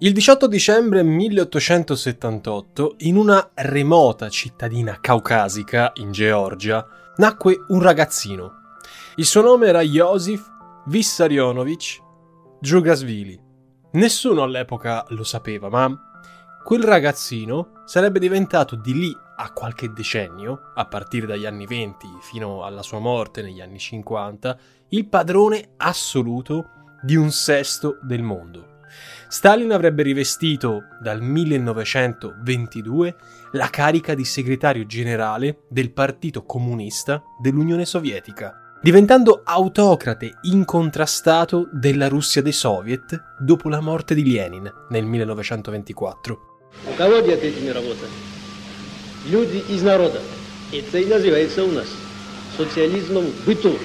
Il 18 dicembre 1878, in una remota cittadina caucasica in Georgia, nacque un ragazzino. Il suo nome era Josif Vissarionovich Djugasvili. Nessuno all'epoca lo sapeva, ma quel ragazzino sarebbe diventato di lì a qualche decennio, a partire dagli anni 20 fino alla sua morte negli anni 50, il padrone assoluto di un sesto del mondo. Stalin avrebbe rivestito dal 1922 la carica di segretario generale del Partito Comunista dell'Unione Sovietica, diventando autocrate incontrastato della Russia dei Soviet dopo la morte di Lenin nel 1924. У кого диатетами работа? Люди из народа. И это и называется у нас социализмом в быту.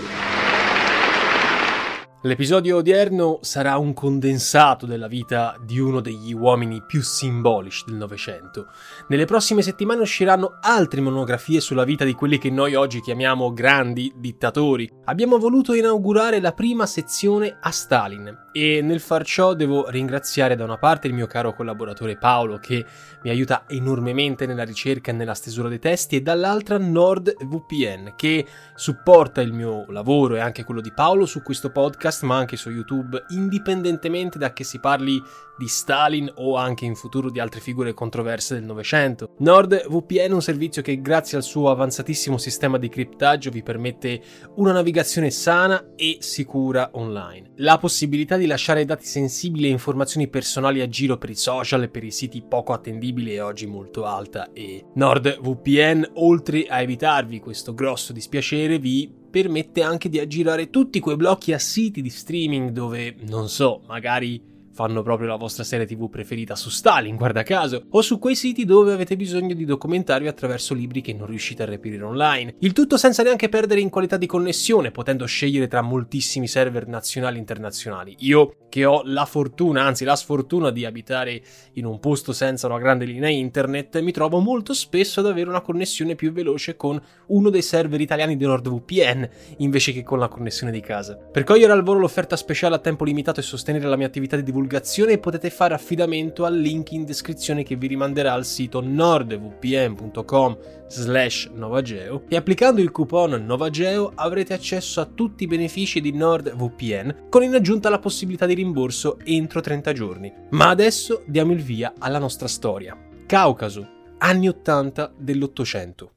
L'episodio odierno sarà un condensato della vita di uno degli uomini più simbolici del Novecento. Nelle prossime settimane usciranno altre monografie sulla vita di quelli che noi oggi chiamiamo grandi dittatori. Abbiamo voluto inaugurare la prima sezione a Stalin e nel far ciò devo ringraziare da una parte il mio caro collaboratore Paolo che mi aiuta enormemente nella ricerca e nella stesura dei testi e dall'altra NordVPN che supporta il mio lavoro e anche quello di Paolo su questo podcast ma anche su YouTube, indipendentemente da che si parli di Stalin o anche in futuro di altre figure controverse del Novecento. NordVPN è un servizio che grazie al suo avanzatissimo sistema di criptaggio vi permette una navigazione sana e sicura online. La possibilità di lasciare dati sensibili e informazioni personali a giro per i social e per i siti poco attendibili è oggi molto alta e NordVPN, oltre a evitarvi questo grosso dispiacere, vi permette anche di aggirare tutti quei blocchi a siti di streaming dove, non so, magari fanno proprio la vostra serie tv preferita su Stalin, guarda caso, o su quei siti dove avete bisogno di documentarvi attraverso libri che non riuscite a reperire online. Il tutto senza neanche perdere in qualità di connessione, potendo scegliere tra moltissimi server nazionali e internazionali. Io, che ho la fortuna, anzi la sfortuna di abitare in un posto senza una grande linea internet, mi trovo molto spesso ad avere una connessione più veloce con uno dei server italiani di NordVPN, invece che con la connessione di casa. Per cogliere al volo l'offerta speciale a tempo limitato e sostenere la mia attività di divulgazione divulgazione potete fare affidamento al link in descrizione che vi rimanderà al sito nordvpn.com slash novageo e applicando il coupon novageo avrete accesso a tutti i benefici di NordVPN con in aggiunta la possibilità di rimborso entro 30 giorni. Ma adesso diamo il via alla nostra storia. Caucaso, anni 80 dell'Ottocento.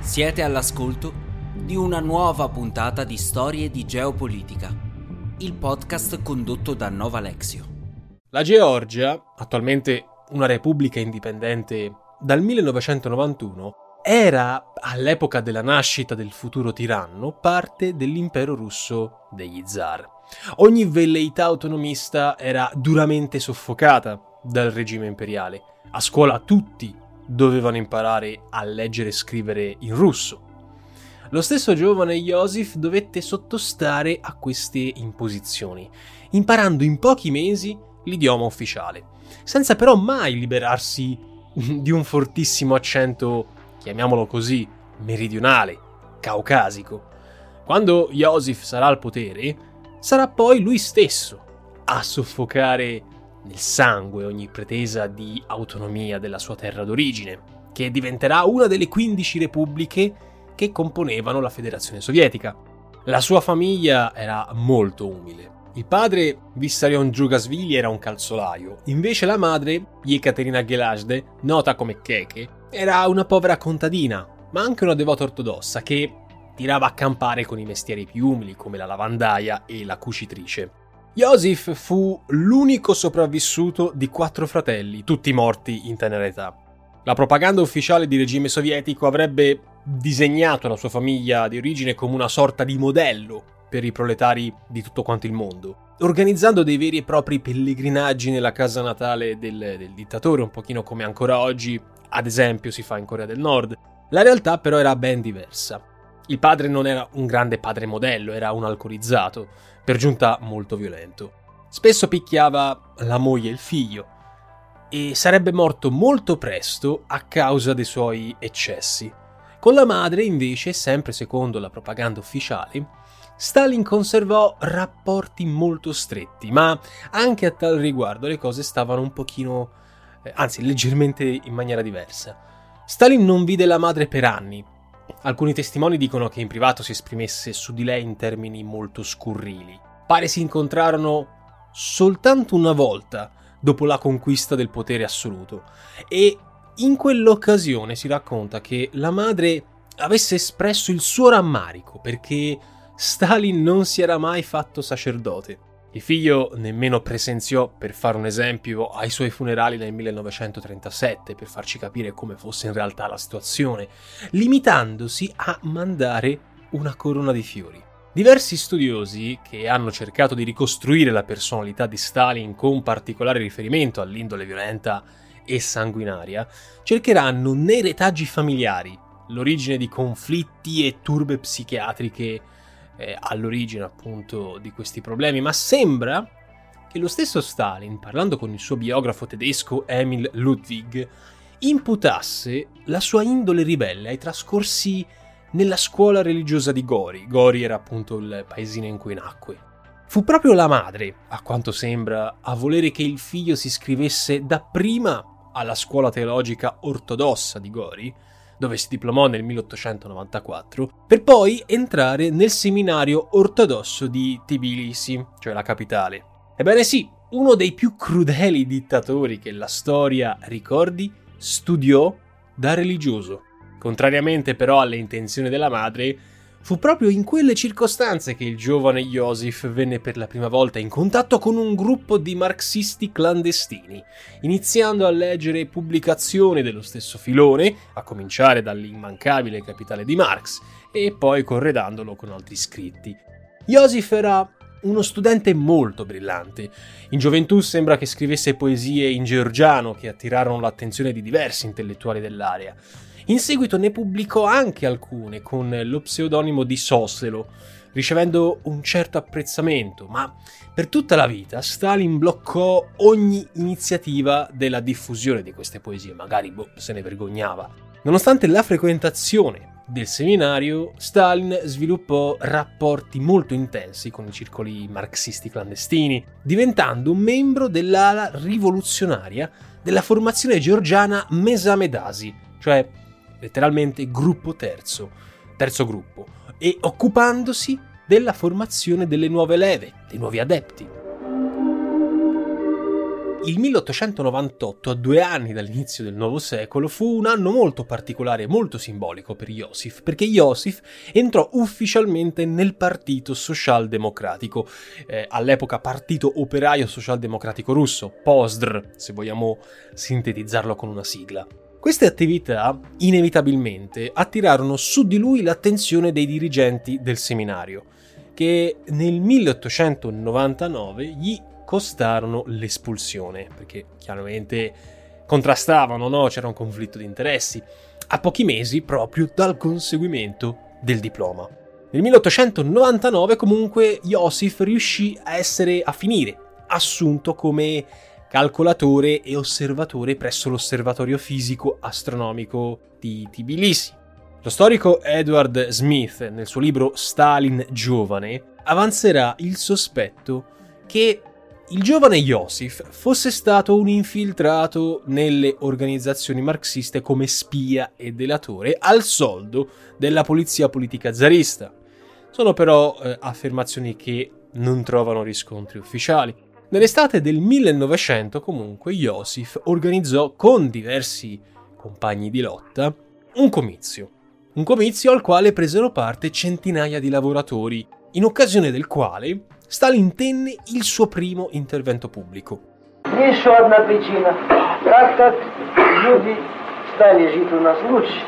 Siete all'ascolto di una nuova puntata di Storie di Geopolitica, il podcast condotto da Nova Lexio. La Georgia, attualmente una repubblica indipendente dal 1991, era, all'epoca della nascita del futuro tiranno, parte dell'impero russo degli zar. Ogni velleità autonomista era duramente soffocata dal regime imperiale. A scuola tutti dovevano imparare a leggere e scrivere in russo lo stesso giovane Joseph dovette sottostare a queste imposizioni, imparando in pochi mesi l'idioma ufficiale, senza però mai liberarsi di un fortissimo accento, chiamiamolo così, meridionale, caucasico. Quando Joseph sarà al potere, sarà poi lui stesso a soffocare nel sangue ogni pretesa di autonomia della sua terra d'origine, che diventerà una delle 15 repubbliche che componevano la Federazione Sovietica. La sua famiglia era molto umile. Il padre, Vissarion Djugasvili, era un calzolaio, invece la madre, Yekaterina Gelajde, nota come Keke, era una povera contadina, ma anche una devota ortodossa che tirava a campare con i mestieri più umili come la lavandaia e la cucitrice. Joseph fu l'unico sopravvissuto di quattro fratelli, tutti morti in tenera età. La propaganda ufficiale di regime sovietico avrebbe disegnato la sua famiglia di origine come una sorta di modello per i proletari di tutto quanto il mondo, organizzando dei veri e propri pellegrinaggi nella casa natale del, del dittatore, un pochino come ancora oggi, ad esempio, si fa in Corea del Nord. La realtà però era ben diversa. Il padre non era un grande padre modello, era un alcolizzato, per giunta molto violento. Spesso picchiava la moglie e il figlio, e sarebbe morto molto presto a causa dei suoi eccessi. Con la madre, invece, sempre secondo la propaganda ufficiale, Stalin conservò rapporti molto stretti, ma anche a tal riguardo le cose stavano un pochino, eh, anzi leggermente in maniera diversa. Stalin non vide la madre per anni. Alcuni testimoni dicono che in privato si esprimesse su di lei in termini molto scurrili. Pare si incontrarono soltanto una volta dopo la conquista del potere assoluto e in quell'occasione si racconta che la madre avesse espresso il suo rammarico perché Stalin non si era mai fatto sacerdote. Il figlio nemmeno presenziò, per fare un esempio, ai suoi funerali nel 1937, per farci capire come fosse in realtà la situazione, limitandosi a mandare una corona di fiori. Diversi studiosi che hanno cercato di ricostruire la personalità di Stalin con particolare riferimento all'indole violenta e sanguinaria, cercheranno nei retaggi familiari l'origine di conflitti e turbe psichiatriche eh, all'origine appunto di questi problemi, ma sembra che lo stesso Stalin, parlando con il suo biografo tedesco Emil Ludwig, imputasse la sua indole ribelle ai trascorsi nella scuola religiosa di Gori. Gori era appunto il paesino in cui nacque. Fu proprio la madre, a quanto sembra, a volere che il figlio si iscrivesse dapprima alla scuola teologica ortodossa di Gori, dove si diplomò nel 1894, per poi entrare nel seminario ortodosso di Tbilisi, cioè la capitale. Ebbene sì, uno dei più crudeli dittatori che la storia ricordi studiò da religioso. Contrariamente però alle intenzioni della madre, fu proprio in quelle circostanze che il giovane Joseph venne per la prima volta in contatto con un gruppo di marxisti clandestini, iniziando a leggere pubblicazioni dello stesso filone, a cominciare dall'immancabile Capitale di Marx, e poi corredandolo con altri scritti. Joseph era uno studente molto brillante. In gioventù sembra che scrivesse poesie in georgiano che attirarono l'attenzione di diversi intellettuali dell'area. In seguito ne pubblicò anche alcune con lo pseudonimo di Soselo, ricevendo un certo apprezzamento, ma per tutta la vita Stalin bloccò ogni iniziativa della diffusione di queste poesie, magari boh, se ne vergognava. Nonostante la frequentazione del seminario, Stalin sviluppò rapporti molto intensi con i circoli marxisti clandestini, diventando un membro dell'ala rivoluzionaria della formazione georgiana Mesamedasi, cioè letteralmente gruppo terzo, terzo gruppo, e occupandosi della formazione delle nuove leve, dei nuovi adepti. Il 1898, a due anni dall'inizio del nuovo secolo, fu un anno molto particolare e molto simbolico per Iosif, perché Iosif entrò ufficialmente nel Partito Socialdemocratico, eh, all'epoca Partito Operaio Socialdemocratico Russo, POSDR, se vogliamo sintetizzarlo con una sigla. Queste attività inevitabilmente attirarono su di lui l'attenzione dei dirigenti del seminario, che nel 1899 gli costarono l'espulsione, perché chiaramente contrastavano, no? c'era un conflitto di interessi, a pochi mesi proprio dal conseguimento del diploma. Nel 1899 comunque Joseph riuscì a essere a finire assunto come calcolatore e osservatore presso l'Osservatorio Fisico Astronomico di Tbilisi. Lo storico Edward Smith, nel suo libro Stalin giovane, avanzerà il sospetto che il giovane Joseph fosse stato un infiltrato nelle organizzazioni marxiste come spia e delatore al soldo della polizia politica zarista. Sono però eh, affermazioni che non trovano riscontri ufficiali. Nell'estate del 1900 comunque Joseph organizzò con diversi compagni di lotta un comizio. Un comizio al quale presero parte centinaia di lavoratori, in occasione del quale Stalin tenne il suo primo intervento pubblico. Еще одна причина. Так как люди стали жить у нас лучше,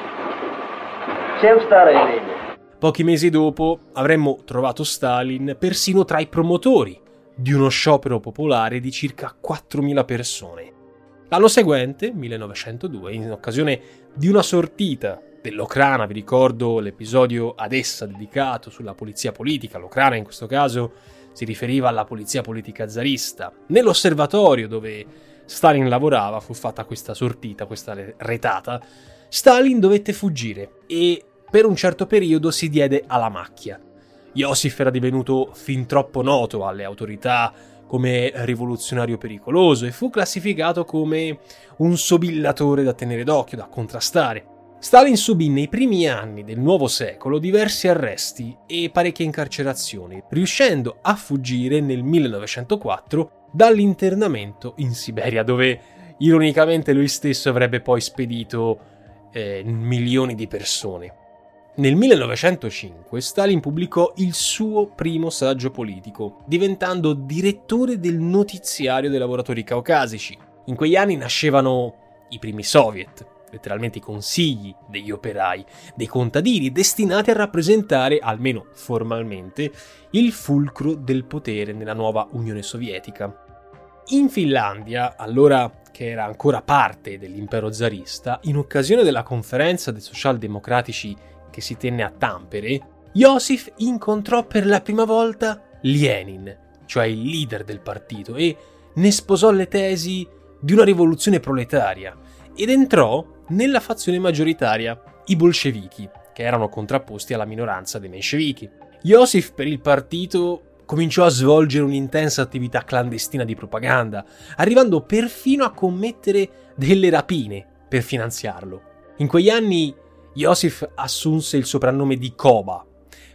чем в старое время. Pochi mesi dopo avremmo trovato Stalin persino tra i promotori di uno sciopero popolare di circa 4.000 persone. L'anno seguente, 1902, in occasione di una sortita dell'Ocrana, vi ricordo l'episodio ad essa dedicato sulla polizia politica, l'Ocrana in questo caso si riferiva alla polizia politica zarista, nell'osservatorio dove Stalin lavorava fu fatta questa sortita, questa retata, Stalin dovette fuggire e per un certo periodo si diede alla macchia. Iosif era divenuto fin troppo noto alle autorità come rivoluzionario pericoloso e fu classificato come un sobillatore da tenere d'occhio, da contrastare. Stalin subì nei primi anni del nuovo secolo diversi arresti e parecchie incarcerazioni, riuscendo a fuggire nel 1904 dall'internamento in Siberia, dove ironicamente lui stesso avrebbe poi spedito eh, milioni di persone. Nel 1905 Stalin pubblicò il suo primo saggio politico, diventando direttore del notiziario dei lavoratori caucasici. In quegli anni nascevano i primi soviet, letteralmente i consigli degli operai, dei contadini, destinati a rappresentare, almeno formalmente, il fulcro del potere nella nuova Unione Sovietica. In Finlandia, allora che era ancora parte dell'impero zarista, in occasione della conferenza dei socialdemocratici che si tenne a Tampere, Josif incontrò per la prima volta Lenin, cioè il leader del partito, e ne sposò le tesi di una rivoluzione proletaria ed entrò nella fazione maggioritaria, i bolscevichi, che erano contrapposti alla minoranza dei menscevichi. Josif per il partito cominciò a svolgere un'intensa attività clandestina di propaganda, arrivando perfino a commettere delle rapine per finanziarlo. In quegli anni Joseph assunse il soprannome di Koba.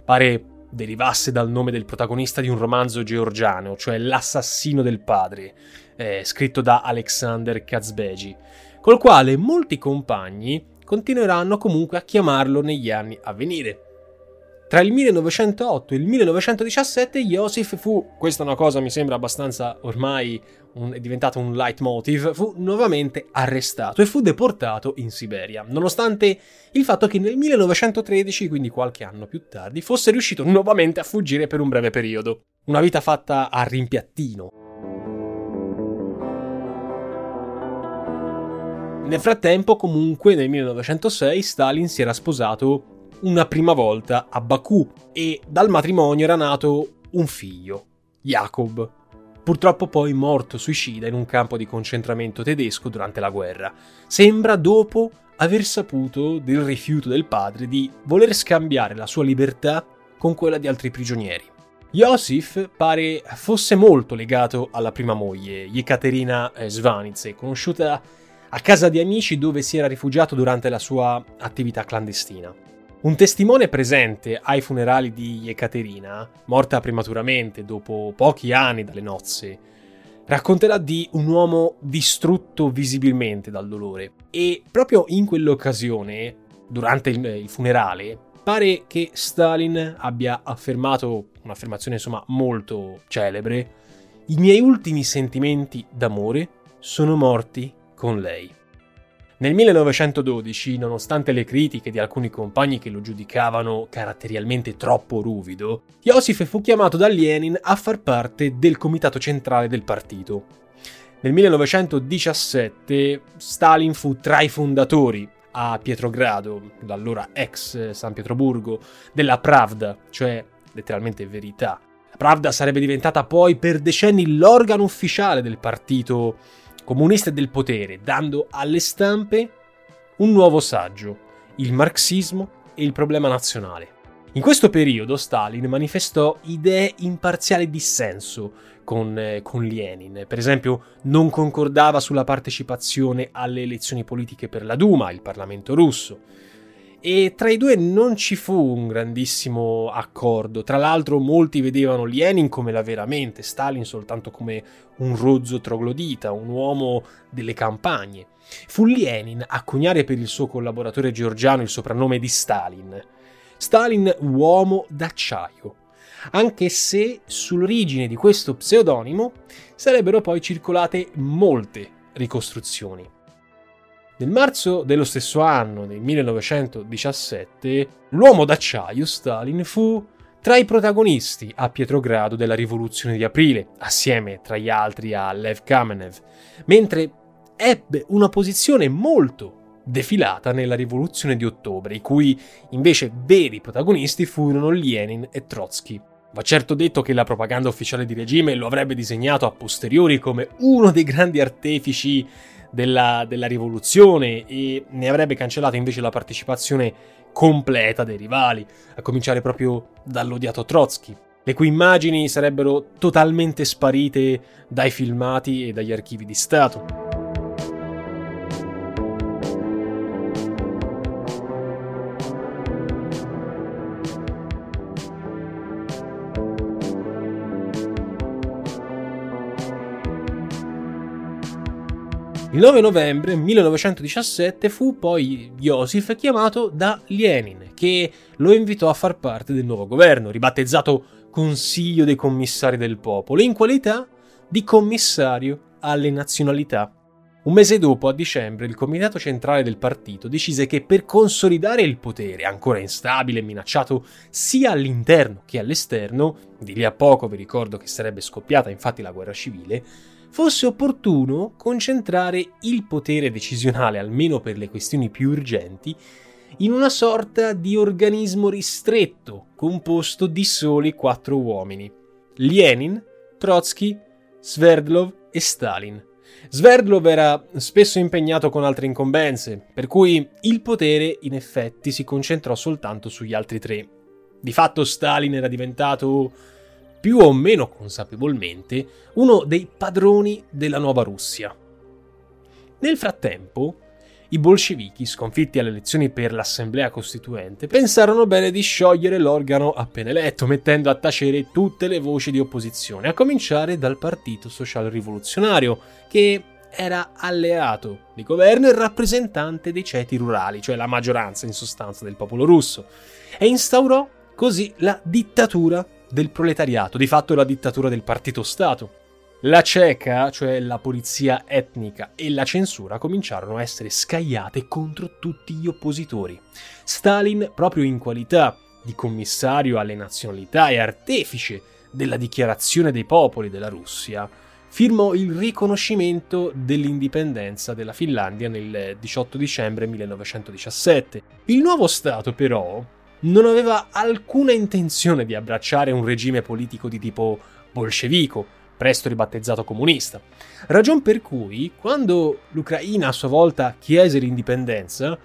Pare derivasse dal nome del protagonista di un romanzo georgiano, cioè L'assassino del padre, eh, scritto da Alexander Kazbeji, col quale molti compagni continueranno comunque a chiamarlo negli anni a venire. Tra il 1908 e il 1917 Joseph fu, questa è una cosa mi sembra abbastanza ormai un, è diventato un leitmotiv, fu nuovamente arrestato e fu deportato in Siberia, nonostante il fatto che nel 1913, quindi qualche anno più tardi, fosse riuscito nuovamente a fuggire per un breve periodo. Una vita fatta a rimpiattino. Nel frattempo, comunque, nel 1906 Stalin si era sposato una prima volta a Baku e dal matrimonio era nato un figlio, Jacob, purtroppo poi morto suicida in un campo di concentramento tedesco durante la guerra. Sembra dopo aver saputo del rifiuto del padre di voler scambiare la sua libertà con quella di altri prigionieri. Josif pare fosse molto legato alla prima moglie, Yekaterina Svanitze, conosciuta a casa di amici dove si era rifugiato durante la sua attività clandestina. Un testimone presente ai funerali di Ekaterina, morta prematuramente dopo pochi anni dalle nozze, racconterà di un uomo distrutto visibilmente dal dolore. E proprio in quell'occasione, durante il, funerale, pare che Stalin abbia affermato un'affermazione insomma molto celebre: I miei ultimi sentimenti d'amore sono morti con lei. Nel 1912, nonostante le critiche di alcuni compagni che lo giudicavano caratterialmente troppo ruvido, Iosif fu chiamato da Lenin a far parte del comitato centrale del partito. Nel 1917 Stalin fu tra i fondatori a Pietrogrado, l'allora ex San Pietroburgo, della Pravda, cioè letteralmente verità. La Pravda sarebbe diventata poi per decenni l'organo ufficiale del partito comunista e del potere, dando alle stampe un nuovo saggio, il marxismo e il problema nazionale. In questo periodo Stalin manifestò idee in parziale dissenso con, eh, con, Lenin. Per esempio, non concordava sulla partecipazione alle elezioni politiche per la Duma, il Parlamento russo e tra i due non ci fu un grandissimo accordo. Tra l'altro molti vedevano Lenin come la veramente, Stalin soltanto come un rozzo troglodita, un uomo delle campagne. Fu Lenin a coniare per il suo collaboratore georgiano il soprannome di Stalin. Stalin uomo d'acciaio, anche se sull'origine di questo pseudonimo sarebbero poi circolate molte ricostruzioni. Nel marzo dello stesso anno, nel 1917, l'uomo d'acciaio Stalin fu tra i protagonisti a Pietrogrado della rivoluzione di aprile, assieme tra gli altri a Lev Kamenev, mentre ebbe una posizione molto defilata nella rivoluzione di ottobre, i cui invece veri protagonisti furono Lenin e Trotsky. Va certo detto che la propaganda ufficiale di regime lo avrebbe disegnato a posteriori come uno dei grandi artefici della, della rivoluzione e ne avrebbe cancellato invece la partecipazione completa dei rivali, a cominciare proprio dall'odiato Trotsky, le cui immagini sarebbero totalmente sparite dai filmati e dagli archivi di Stato. Il 9 novembre 1917 fu poi Joseph chiamato da Lenin, che lo invitò a far parte del nuovo governo, ribattezzato Consiglio dei Commissari del Popolo, in qualità di commissario alle nazionalità. Un mese dopo, a dicembre, il comitato centrale del partito decise che per consolidare il potere, ancora instabile e minacciato sia all'interno che all'esterno, di lì a poco vi ricordo che sarebbe scoppiata infatti la guerra civile, fosse opportuno concentrare il potere decisionale, almeno per le questioni più urgenti, in una sorta di organismo ristretto, composto di soli quattro uomini: Lenin, Trotsky, Sverdlov e Stalin. Sverdlov era spesso impegnato con altre incombenze, per cui il potere in effetti si concentrò soltanto sugli altri tre. Di fatto Stalin era diventato più o meno consapevolmente, uno dei padroni della nuova Russia. Nel frattempo, i bolscevichi, sconfitti alle elezioni per l'Assemblea Costituente, pensarono bene di sciogliere l'organo appena eletto, mettendo a tacere tutte le voci di opposizione, a cominciare dal Partito Social Rivoluzionario, che era alleato di governo e rappresentante dei ceti rurali, cioè la maggioranza in sostanza del popolo russo, e instaurò così la dittatura del proletariato, di fatto la dittatura del partito Stato. La ceca, cioè la polizia etnica, e la censura cominciarono a essere scagliate contro tutti gli oppositori. Stalin, proprio in qualità di commissario alle nazionalità e artefice della dichiarazione dei popoli della Russia, firmò il riconoscimento dell'indipendenza della Finlandia nel 18 dicembre 1917. Il nuovo Stato, però, non aveva alcuna intenzione di abbracciare un regime politico di tipo bolscevico, presto ribattezzato comunista. Ragion per cui, quando l'Ucraina a sua volta chiese l'indipendenza,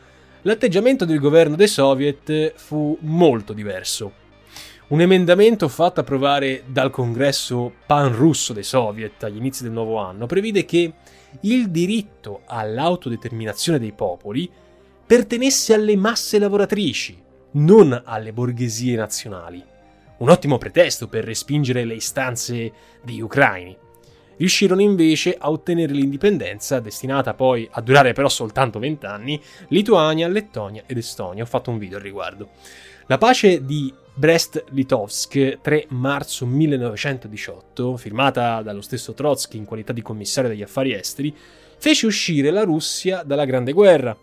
l'atteggiamento del governo dei soviet fu molto diverso. Un emendamento fatto approvare dal congresso pan-russo dei soviet agli inizi del nuovo anno previde che il diritto all'autodeterminazione dei popoli pertenesse alle masse lavoratrici, non alle borghesie nazionali. Un ottimo pretesto per respingere le istanze degli ucraini. Riuscirono invece a ottenere l'indipendenza, destinata poi a durare però soltanto vent'anni, Lituania, Lettonia ed Estonia. Ho fatto un video al riguardo. La pace di Brest-Litovsk 3 marzo 1918, firmata dallo stesso Trotsky in qualità di commissario degli affari esteri, fece uscire la Russia dalla Grande Guerra,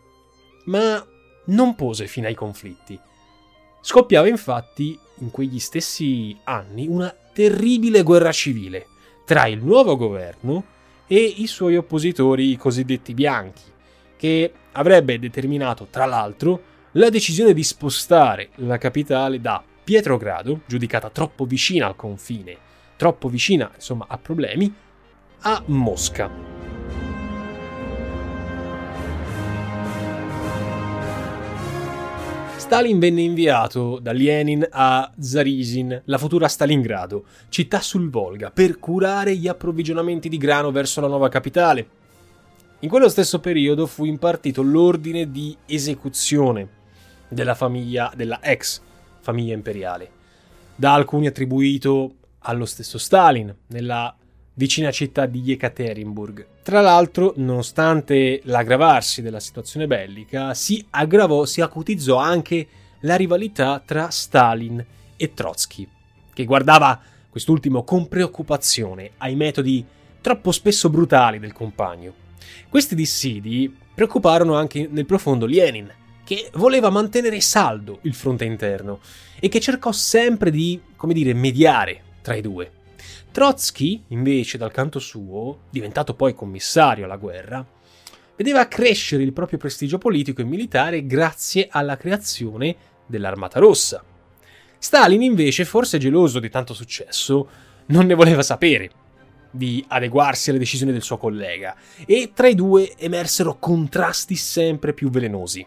ma non pose fine ai conflitti. Scoppiava infatti in quegli stessi anni una terribile guerra civile tra il nuovo governo e i suoi oppositori, i cosiddetti bianchi, che avrebbe determinato, tra l'altro, la decisione di spostare la capitale da Pietrogrado, giudicata troppo vicina al confine, troppo vicina, insomma, a problemi, a Mosca. Stalin venne inviato da Lenin a Zarizin, la futura Stalingrado, città sul Volga, per curare gli approvvigionamenti di grano verso la nuova capitale. In quello stesso periodo fu impartito l'ordine di esecuzione della famiglia della ex famiglia imperiale, da alcuni attribuito allo stesso Stalin nella vicina città di Yekaterinburg. Tra l'altro, nonostante l'aggravarsi della situazione bellica, si aggravò, si acutizzò anche la rivalità tra Stalin e Trotsky, che guardava quest'ultimo con preoccupazione ai metodi troppo spesso brutali del compagno. Questi dissidi preoccuparono anche nel profondo Lenin, che voleva mantenere saldo il fronte interno e che cercò sempre di, come dire, mediare tra i due. Trotsky, invece, dal canto suo, diventato poi commissario alla guerra, vedeva crescere il proprio prestigio politico e militare grazie alla creazione dell'Armata Rossa. Stalin, invece, forse geloso di tanto successo, non ne voleva sapere di adeguarsi alle decisioni del suo collega e tra i due emersero contrasti sempre più velenosi.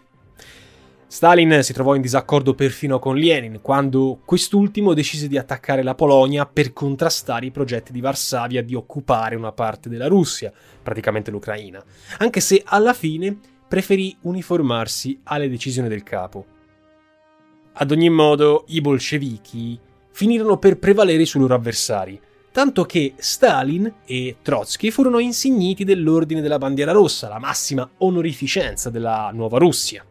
Stalin si trovò in disaccordo perfino con Lenin quando quest'ultimo decise di attaccare la Polonia per contrastare i progetti di Varsavia di occupare una parte della Russia, praticamente l'Ucraina, anche se alla fine preferì uniformarsi alle decisioni del capo. Ad ogni modo, i bolscevichi finirono per prevalere sui loro avversari, tanto che Stalin e Trotsky furono insigniti dell'Ordine della Bandiera Rossa, la massima onorificenza della nuova Russia.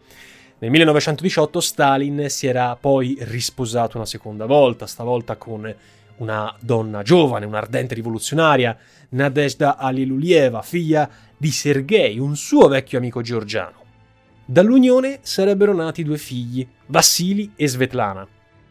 Nel 1918 Stalin si era poi risposato una seconda volta, stavolta con una donna giovane, un'ardente rivoluzionaria, Nadezhda Alilulieva, figlia di Sergei, un suo vecchio amico georgiano. Dall'unione sarebbero nati due figli, Vassili e Svetlana.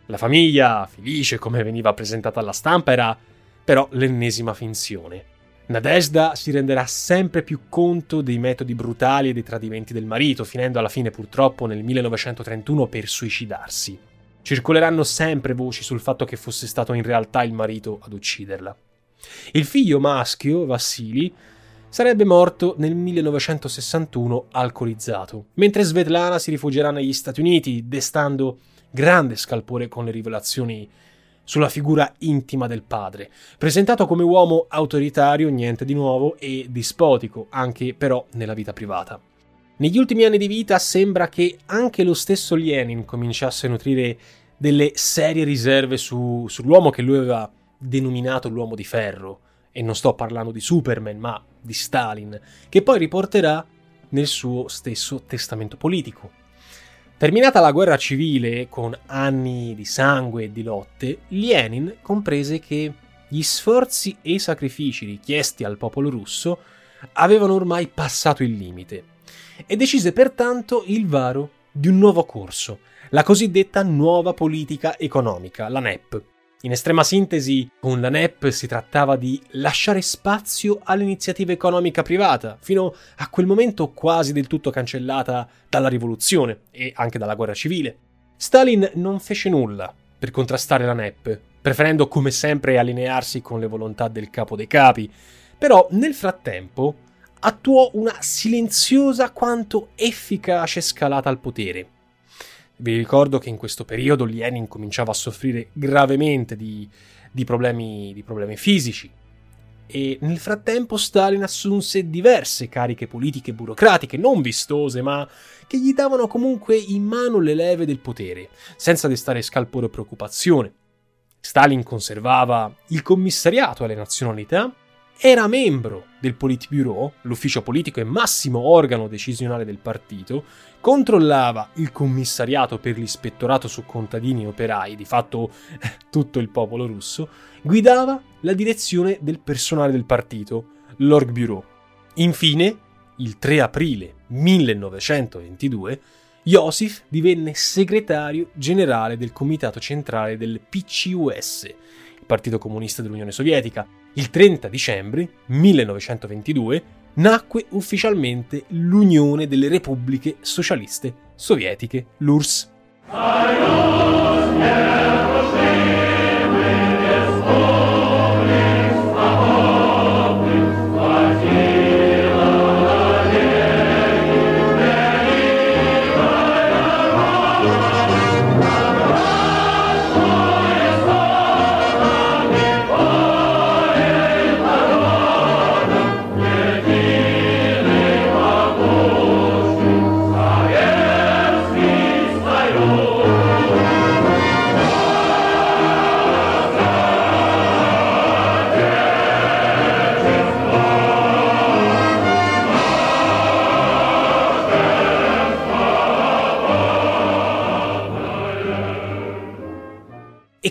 La famiglia, felice come veniva presentata alla stampa, era però l'ennesima finzione. Nadezhda si renderà sempre più conto dei metodi brutali e dei tradimenti del marito, finendo alla fine purtroppo nel 1931 per suicidarsi. Circoleranno sempre voci sul fatto che fosse stato in realtà il marito ad ucciderla. Il figlio maschio, Vassili, sarebbe morto nel 1961 alcolizzato, mentre Svetlana si rifugierà negli Stati Uniti, destando grande scalpore con le rivelazioni sulla figura intima del padre, presentato come uomo autoritario, niente di nuovo, e dispotico, anche però nella vita privata. Negli ultimi anni di vita sembra che anche lo stesso Lenin cominciasse a nutrire delle serie riserve su, sull'uomo che lui aveva denominato l'uomo di ferro, e non sto parlando di Superman, ma di Stalin, che poi riporterà nel suo stesso testamento politico. Terminata la guerra civile, con anni di sangue e di lotte, Lenin comprese che gli sforzi e i sacrifici richiesti al popolo russo avevano ormai passato il limite e decise pertanto il varo di un nuovo corso, la cosiddetta nuova politica economica, la NEP, in estrema sintesi, con la NEP si trattava di lasciare spazio all'iniziativa economica privata, fino a quel momento quasi del tutto cancellata dalla rivoluzione e anche dalla guerra civile. Stalin non fece nulla per contrastare la NEP, preferendo come sempre allinearsi con le volontà del capo dei capi, però nel frattempo attuò una silenziosa quanto efficace scalata al potere vi ricordo che in questo periodo Lenin cominciava a soffrire gravemente di, di, problemi, di problemi fisici e nel frattempo Stalin assunse diverse cariche politiche e burocratiche, non vistose, ma che gli davano comunque in mano le leve del potere, senza destare scalpore o preoccupazione. Stalin conservava il commissariato alle nazionalità era membro del Politburo, l'ufficio politico e massimo organo decisionale del partito, controllava il commissariato per l'ispettorato su contadini e operai, di fatto tutto il popolo russo, guidava la direzione del personale del partito, l'Orgbureau. Infine, il 3 aprile 1922, Iosif divenne segretario generale del comitato centrale del PCUS, il Partito Comunista dell'Unione Sovietica, il 30 dicembre 1922 nacque ufficialmente l'Unione delle Repubbliche Socialiste Sovietiche, l'URSS.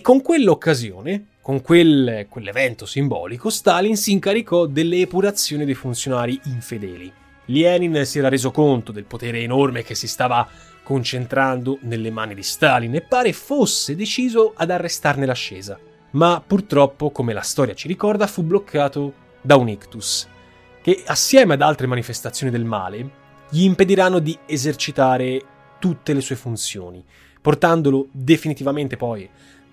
Con quell'occasione, con quel, quell'evento simbolico, Stalin si incaricò delle epurazioni dei funzionari infedeli. Lenin si era reso conto del potere enorme che si stava concentrando nelle mani di Stalin e pare fosse deciso ad arrestarne l'ascesa. Ma purtroppo, come la storia ci ricorda, fu bloccato da un ictus, che assieme ad altre manifestazioni del male gli impediranno di esercitare tutte le sue funzioni, portandolo definitivamente poi,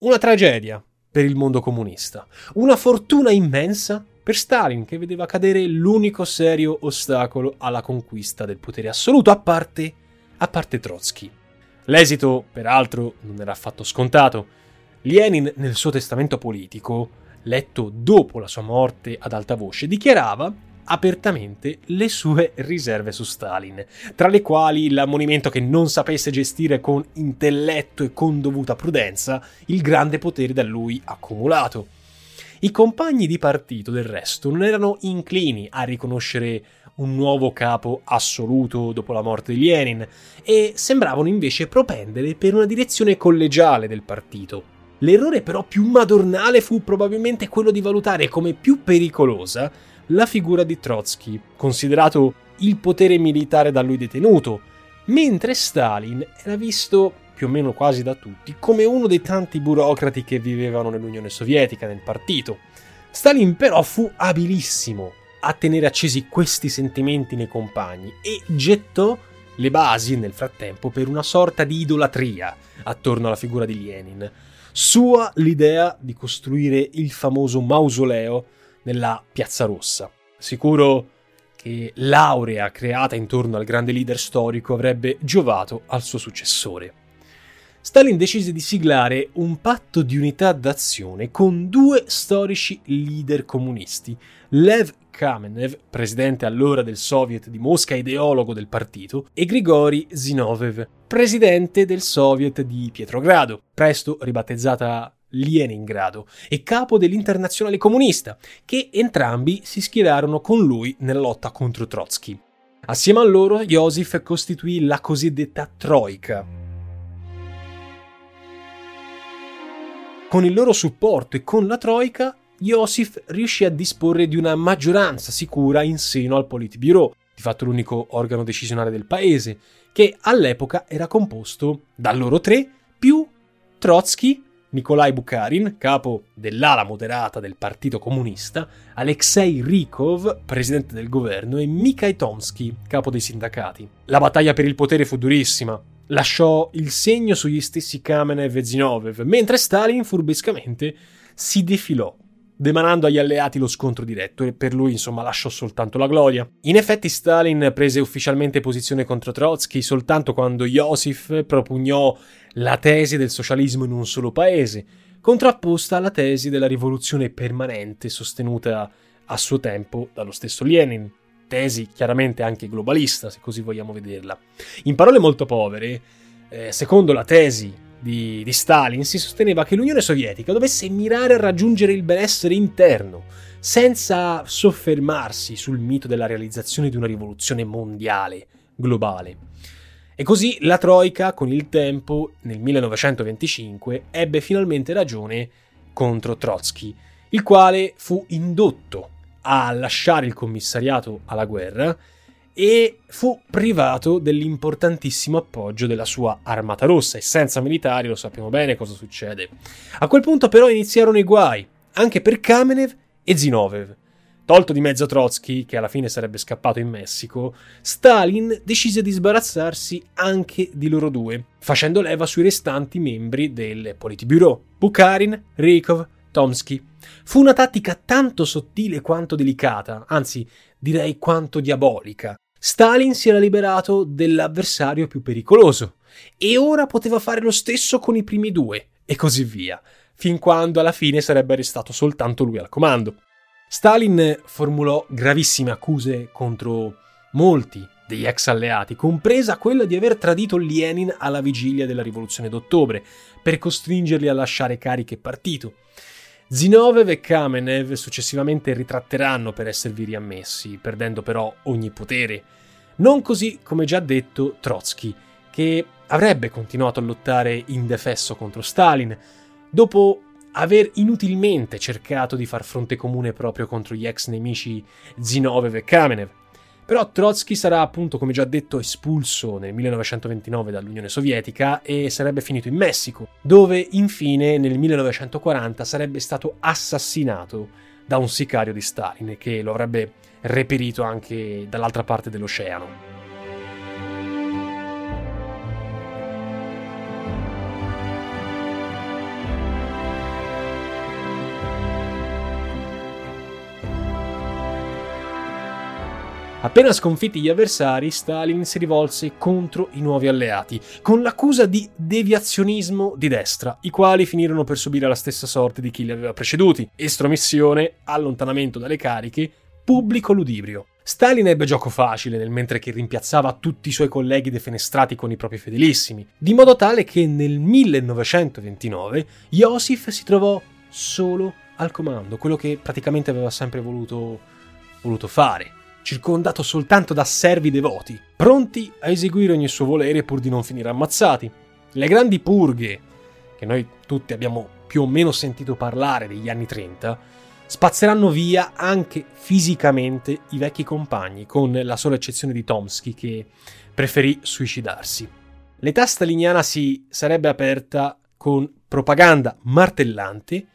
Una tragedia per il mondo comunista, una fortuna immensa per Stalin che vedeva cadere l'unico serio ostacolo alla conquista del potere assoluto, a parte, a parte Trotsky. L'esito, peraltro, non era affatto scontato. Lenin, nel suo testamento politico, letto dopo la sua morte ad alta voce, dichiarava apertamente le sue riserve su Stalin, tra le quali l'ammonimento che non sapesse gestire con intelletto e con dovuta prudenza il grande potere da lui accumulato. I compagni di partito, del resto, non erano inclini a riconoscere un nuovo capo assoluto dopo la morte di Lenin e sembravano invece propendere per una direzione collegiale del partito. L'errore però più madornale fu probabilmente quello di valutare come più pericolosa la figura di Trotsky, considerato il potere militare da lui detenuto, mentre Stalin era visto più o meno quasi da tutti come uno dei tanti burocrati che vivevano nell'Unione Sovietica, nel partito. Stalin però fu abilissimo a tenere accesi questi sentimenti nei compagni e gettò le basi nel frattempo per una sorta di idolatria attorno alla figura di Lenin. Sua l'idea di costruire il famoso mausoleo nella Piazza Rossa. Sicuro che l'aurea creata intorno al grande leader storico avrebbe giovato al suo successore. Stalin decise di siglare un patto di unità d'azione con due storici leader comunisti, Lev Kamenev, presidente allora del Soviet di Mosca ideologo del partito, e Grigori Zinovev, presidente del Soviet di Pietrogrado, presto ribattezzata Leningrado, e capo dell'Internazionale Comunista, che entrambi si schierarono con lui nella lotta contro Trotsky. Assieme a loro, Joseph costituì la cosiddetta Troika. Con il loro supporto e con la Troika, Joseph riuscì a disporre di una maggioranza sicura in seno al Politburo, di fatto l'unico organo decisionale del paese, che all'epoca era composto da loro tre più Trotsky, Nikolai Bukharin, capo dell'ala moderata del Partito Comunista, Alexei Rykov, presidente del governo, e Mikhail Tomsky, capo dei sindacati. La battaglia per il potere fu durissima. Lasciò il segno sugli stessi Kamenev e Zinovev, mentre Stalin furbescamente si defilò demanando agli alleati lo scontro diretto e per lui insomma lasciò soltanto la gloria. In effetti Stalin prese ufficialmente posizione contro Trotsky soltanto quando Joseph propugnò la tesi del socialismo in un solo paese, contrapposta alla tesi della rivoluzione permanente sostenuta a suo tempo dallo stesso Lenin, tesi chiaramente anche globalista se così vogliamo vederla. In parole molto povere, eh, secondo la tesi di, di Stalin si sosteneva che l'Unione Sovietica dovesse mirare a raggiungere il benessere interno, senza soffermarsi sul mito della realizzazione di una rivoluzione mondiale, globale. E così la Troica, con il tempo, nel 1925, ebbe finalmente ragione contro Trotsky, il quale fu indotto a lasciare il commissariato alla guerra e fu privato dell'importantissimo appoggio della sua armata rossa e senza militari lo sappiamo bene cosa succede. A quel punto però iniziarono i guai, anche per Kamenev e Zinovev. Tolto di mezzo Trotsky, che alla fine sarebbe scappato in Messico, Stalin decise di sbarazzarsi anche di loro due, facendo leva sui restanti membri del Politburo, Bukharin, Rykov, Tomsky. Fu una tattica tanto sottile quanto delicata, anzi direi quanto diabolica, Stalin si era liberato dell'avversario più pericoloso e ora poteva fare lo stesso con i primi due e così via, fin quando alla fine sarebbe restato soltanto lui al comando. Stalin formulò gravissime accuse contro molti degli ex alleati, compresa quella di aver tradito Lenin alla vigilia della rivoluzione d'ottobre, per costringerli a lasciare cariche e partito. Zinoviev e Kamenev successivamente ritratteranno per esservi riammessi, perdendo però ogni potere. Non così, come già detto, Trotsky, che avrebbe continuato a lottare indefesso contro Stalin, dopo aver inutilmente cercato di far fronte comune proprio contro gli ex nemici Zinoviev e Kamenev. Però Trotsky sarà appunto, come già detto, espulso nel 1929 dall'Unione Sovietica e sarebbe finito in Messico, dove infine nel 1940 sarebbe stato assassinato da un sicario di Stalin che lo avrebbe reperito anche dall'altra parte dell'oceano. Appena sconfitti gli avversari, Stalin si rivolse contro i nuovi alleati, con l'accusa di deviazionismo di destra, i quali finirono per subire la stessa sorte di chi li aveva preceduti: estromissione, allontanamento dalle cariche, pubblico ludibrio. Stalin ebbe gioco facile nel mentre che rimpiazzava tutti i suoi colleghi defenestrati con i propri fedelissimi, di modo tale che nel 1929 Iosif si trovò solo al comando, quello che praticamente aveva sempre voluto, voluto fare circondato soltanto da servi devoti, pronti a eseguire ogni suo volere pur di non finire ammazzati. Le grandi purghe, che noi tutti abbiamo più o meno sentito parlare degli anni 30, spazzeranno via anche fisicamente i vecchi compagni, con la sola eccezione di Tomsky che preferì suicidarsi. L'età staliniana si sarebbe aperta con propaganda martellante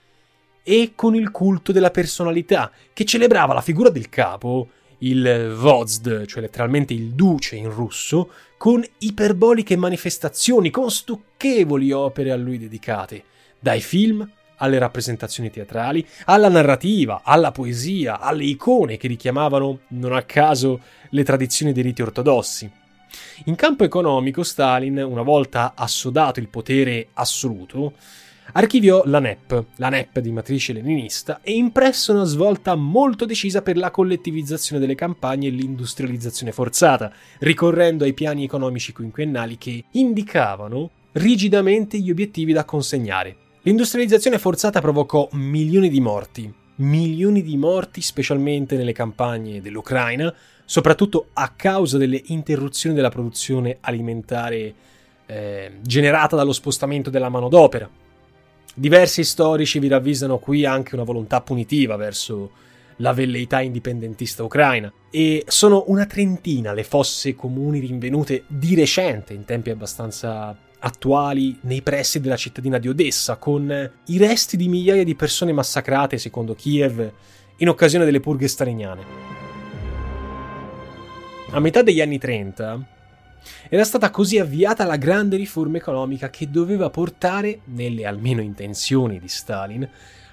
e con il culto della personalità, che celebrava la figura del capo il Vozd, cioè letteralmente il duce in russo, con iperboliche manifestazioni, con stucchevoli opere a lui dedicate, dai film alle rappresentazioni teatrali, alla narrativa, alla poesia, alle icone che richiamavano, non a caso, le tradizioni dei riti ortodossi. In campo economico, Stalin, una volta assodato il potere assoluto, archiviò la NEP, la NEP di matrice leninista, e impresse una svolta molto decisa per la collettivizzazione delle campagne e l'industrializzazione forzata, ricorrendo ai piani economici quinquennali che indicavano rigidamente gli obiettivi da consegnare. L'industrializzazione forzata provocò milioni di morti, milioni di morti specialmente nelle campagne dell'Ucraina, soprattutto a causa delle interruzioni della produzione alimentare eh, generata dallo spostamento della manodopera. Diversi storici vi ravvisano qui anche una volontà punitiva verso la velleità indipendentista ucraina e sono una trentina le fosse comuni rinvenute di recente, in tempi abbastanza attuali, nei pressi della cittadina di Odessa, con i resti di migliaia di persone massacrate, secondo Kiev, in occasione delle purghe staliniane. A metà degli anni 30, era stata così avviata la grande riforma economica che doveva portare, nelle almeno intenzioni di Stalin,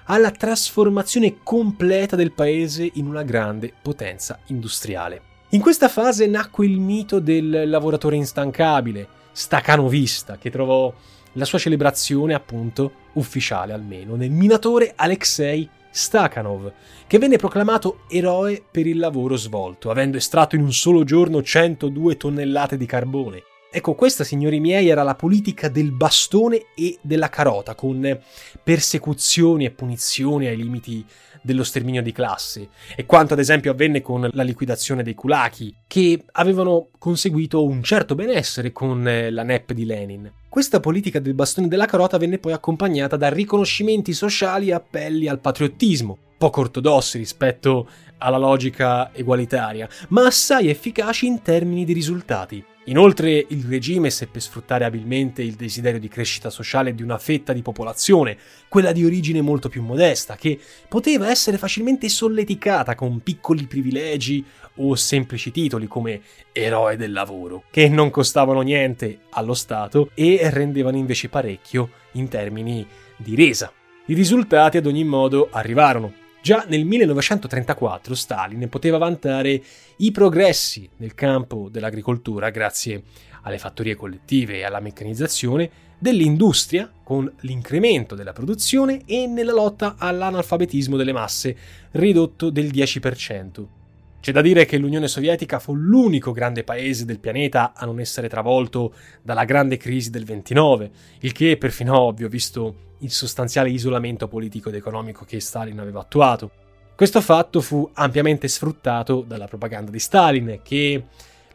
alla trasformazione completa del paese in una grande potenza industriale. In questa fase nacque il mito del lavoratore instancabile, stacanovista, che trovò la sua celebrazione appunto ufficiale almeno nel minatore Alexei Stakhanov, che venne proclamato eroe per il lavoro svolto, avendo estratto in un solo giorno 102 tonnellate di carbone. Ecco, questa, signori miei, era la politica del bastone e della carota, con persecuzioni e punizioni ai limiti dello sterminio di classe, e quanto ad esempio avvenne con la liquidazione dei kulaki, che avevano conseguito un certo benessere con la NEP di Lenin. Questa politica del bastone della carota venne poi accompagnata da riconoscimenti sociali e appelli al patriottismo, poco ortodossi rispetto alla logica egualitaria, ma assai efficaci in termini di risultati. Inoltre il regime seppe sfruttare abilmente il desiderio di crescita sociale di una fetta di popolazione, quella di origine molto più modesta, che poteva essere facilmente solleticata con piccoli privilegi o semplici titoli come eroe del lavoro, che non costavano niente allo Stato e rendevano invece parecchio in termini di resa. I risultati ad ogni modo arrivarono. Già nel 1934 Stalin poteva vantare i progressi nel campo dell'agricoltura grazie alle fattorie collettive e alla meccanizzazione, dell'industria con l'incremento della produzione e nella lotta all'analfabetismo delle masse ridotto del 10%. C'è da dire che l'Unione Sovietica fu l'unico grande paese del pianeta a non essere travolto dalla grande crisi del 29, il che è perfino ovvio visto il sostanziale isolamento politico ed economico che Stalin aveva attuato. Questo fatto fu ampiamente sfruttato dalla propaganda di Stalin, che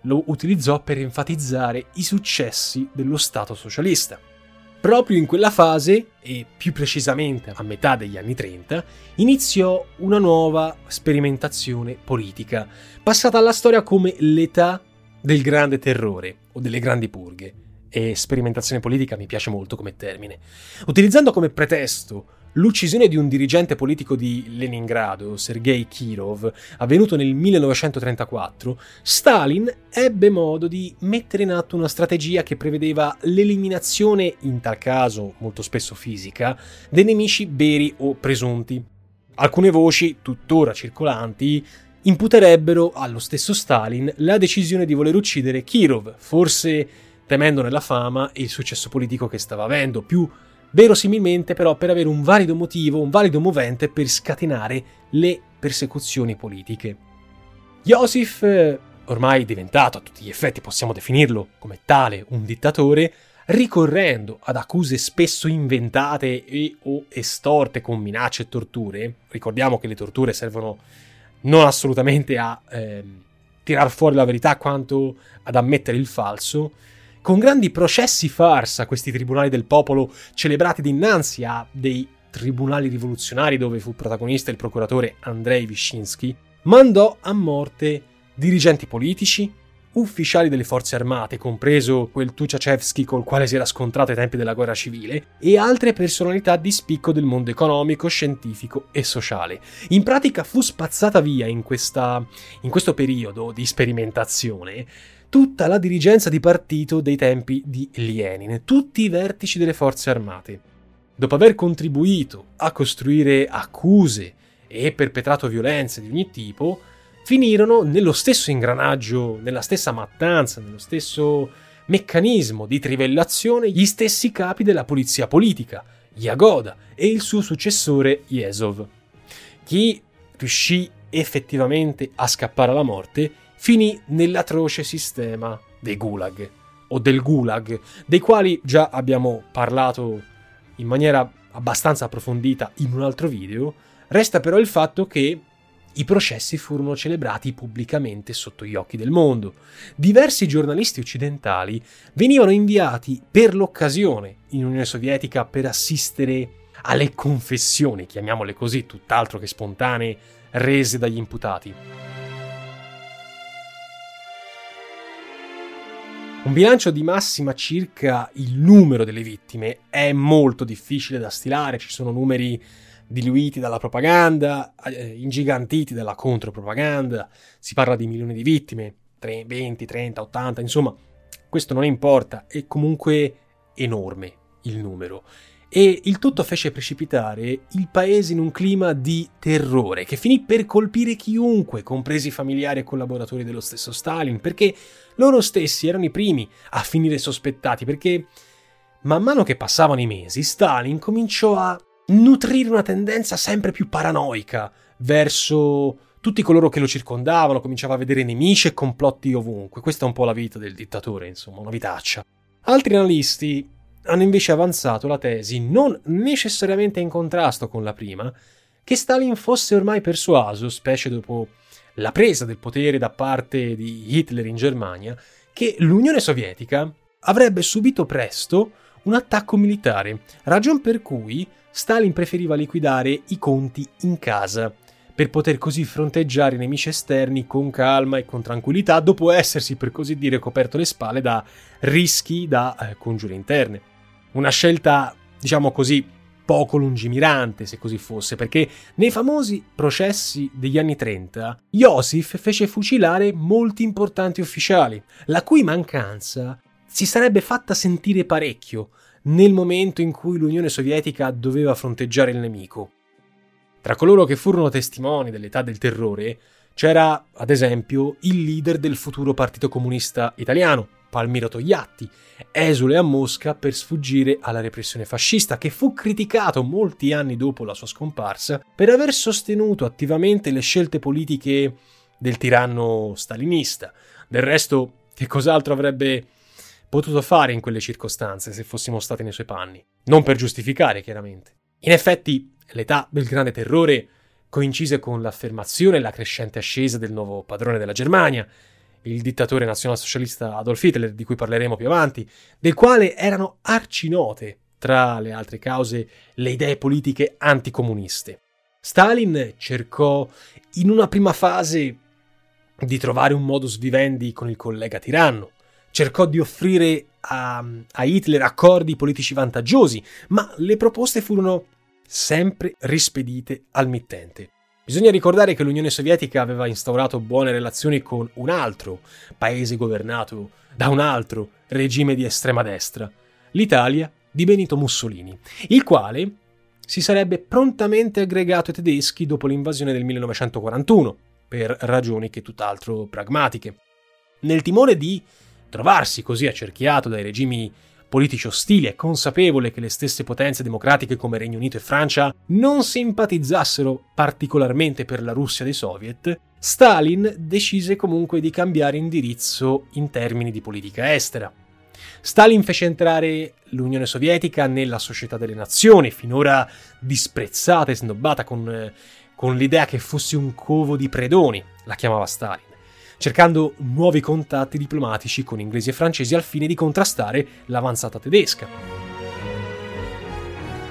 lo utilizzò per enfatizzare i successi dello Stato socialista. Proprio in quella fase, e più precisamente a metà degli anni 30, iniziò una nuova sperimentazione politica, passata alla storia come l'età del grande terrore o delle grandi purghe e sperimentazione politica mi piace molto come termine. Utilizzando come pretesto l'uccisione di un dirigente politico di Leningrado, Sergei Kirov, avvenuto nel 1934, Stalin ebbe modo di mettere in atto una strategia che prevedeva l'eliminazione, in tal caso molto spesso fisica, dei nemici veri o presunti. Alcune voci, tuttora circolanti, imputerebbero allo stesso Stalin la decisione di voler uccidere Kirov, forse temendone la fama e il successo politico che stava avendo, più verosimilmente però per avere un valido motivo, un valido movente per scatenare le persecuzioni politiche. Joseph, eh, ormai diventato a tutti gli effetti, possiamo definirlo come tale, un dittatore, ricorrendo ad accuse spesso inventate e o estorte con minacce e torture, ricordiamo che le torture servono non assolutamente a eh, tirar fuori la verità quanto ad ammettere il falso, con grandi processi farsa questi tribunali del popolo celebrati dinanzi a dei tribunali rivoluzionari dove fu protagonista il procuratore Andrei Wyszynski, mandò a morte dirigenti politici, ufficiali delle forze armate, compreso quel Tuchachevsky col quale si era scontrato ai tempi della guerra civile, e altre personalità di spicco del mondo economico, scientifico e sociale. In pratica fu spazzata via in, questa, in questo periodo di sperimentazione tutta la dirigenza di partito dei tempi di Lenin, tutti i vertici delle forze armate. Dopo aver contribuito a costruire accuse e perpetrato violenze di ogni tipo, finirono nello stesso ingranaggio, nella stessa mattanza, nello stesso meccanismo di trivellazione gli stessi capi della polizia politica, Yagoda e il suo successore Yezov. Chi riuscì effettivamente a scappare alla morte finì nell'atroce sistema dei gulag o del gulag, dei quali già abbiamo parlato in maniera abbastanza approfondita in un altro video, resta però il fatto che i processi furono celebrati pubblicamente sotto gli occhi del mondo. Diversi giornalisti occidentali venivano inviati per l'occasione in Unione Sovietica per assistere alle confessioni, chiamiamole così, tutt'altro che spontanee, rese dagli imputati. Un bilancio di massima circa il numero delle vittime è molto difficile da stilare, ci sono numeri diluiti dalla propaganda, eh, ingigantiti dalla contropropaganda, si parla di milioni di vittime, 20, 30, 80, insomma, questo non importa, è comunque enorme il numero e il tutto fece precipitare il paese in un clima di terrore che finì per colpire chiunque, compresi familiari e collaboratori dello stesso Stalin, perché loro stessi erano i primi a finire sospettati, perché man mano che passavano i mesi Stalin cominciò a nutrire una tendenza sempre più paranoica verso tutti coloro che lo circondavano, cominciava a vedere nemici e complotti ovunque. Questa è un po' la vita del dittatore, insomma, una vitaccia. Altri analisti hanno invece avanzato la tesi, non necessariamente in contrasto con la prima, che Stalin fosse ormai persuaso, specie dopo la presa del potere da parte di Hitler in Germania, che l'Unione Sovietica avrebbe subito presto un attacco militare, ragion per cui Stalin preferiva liquidare i conti in casa, per poter così fronteggiare i nemici esterni con calma e con tranquillità dopo essersi per così dire coperto le spalle da rischi da eh, congiure interne. Una scelta, diciamo così, poco lungimirante, se così fosse, perché nei famosi processi degli anni 30, Iosif fece fucilare molti importanti ufficiali, la cui mancanza si sarebbe fatta sentire parecchio nel momento in cui l'Unione Sovietica doveva fronteggiare il nemico. Tra coloro che furono testimoni dell'età del terrore c'era, ad esempio, il leader del futuro Partito Comunista Italiano, Palmiro Togliatti, esule a Mosca per sfuggire alla repressione fascista, che fu criticato molti anni dopo la sua scomparsa per aver sostenuto attivamente le scelte politiche del tiranno stalinista. Del resto, che cos'altro avrebbe potuto fare in quelle circostanze se fossimo stati nei suoi panni? Non per giustificare, chiaramente. In effetti, l'età del grande terrore coincise con l'affermazione e la crescente ascesa del nuovo padrone della Germania, il dittatore nazionalsocialista Adolf Hitler, di cui parleremo più avanti, del quale erano arcinote, tra le altre cause, le idee politiche anticomuniste. Stalin cercò in una prima fase di trovare un modus vivendi con il collega tiranno, cercò di offrire a, a Hitler accordi politici vantaggiosi, ma le proposte furono sempre rispedite al mittente. Bisogna ricordare che l'Unione Sovietica aveva instaurato buone relazioni con un altro paese governato da un altro regime di estrema destra, l'Italia di Benito Mussolini, il quale si sarebbe prontamente aggregato ai tedeschi dopo l'invasione del 1941, per ragioni che tutt'altro pragmatiche. Nel timore di trovarsi così accerchiato dai regimi politici ostili e consapevole che le stesse potenze democratiche come Regno Unito e Francia non simpatizzassero particolarmente per la Russia dei soviet, Stalin decise comunque di cambiare indirizzo in termini di politica estera. Stalin fece entrare l'Unione Sovietica nella Società delle Nazioni, finora disprezzata e snobbata con, con l'idea che fosse un covo di predoni, la chiamava Stalin cercando nuovi contatti diplomatici con inglesi e francesi al fine di contrastare l'avanzata tedesca.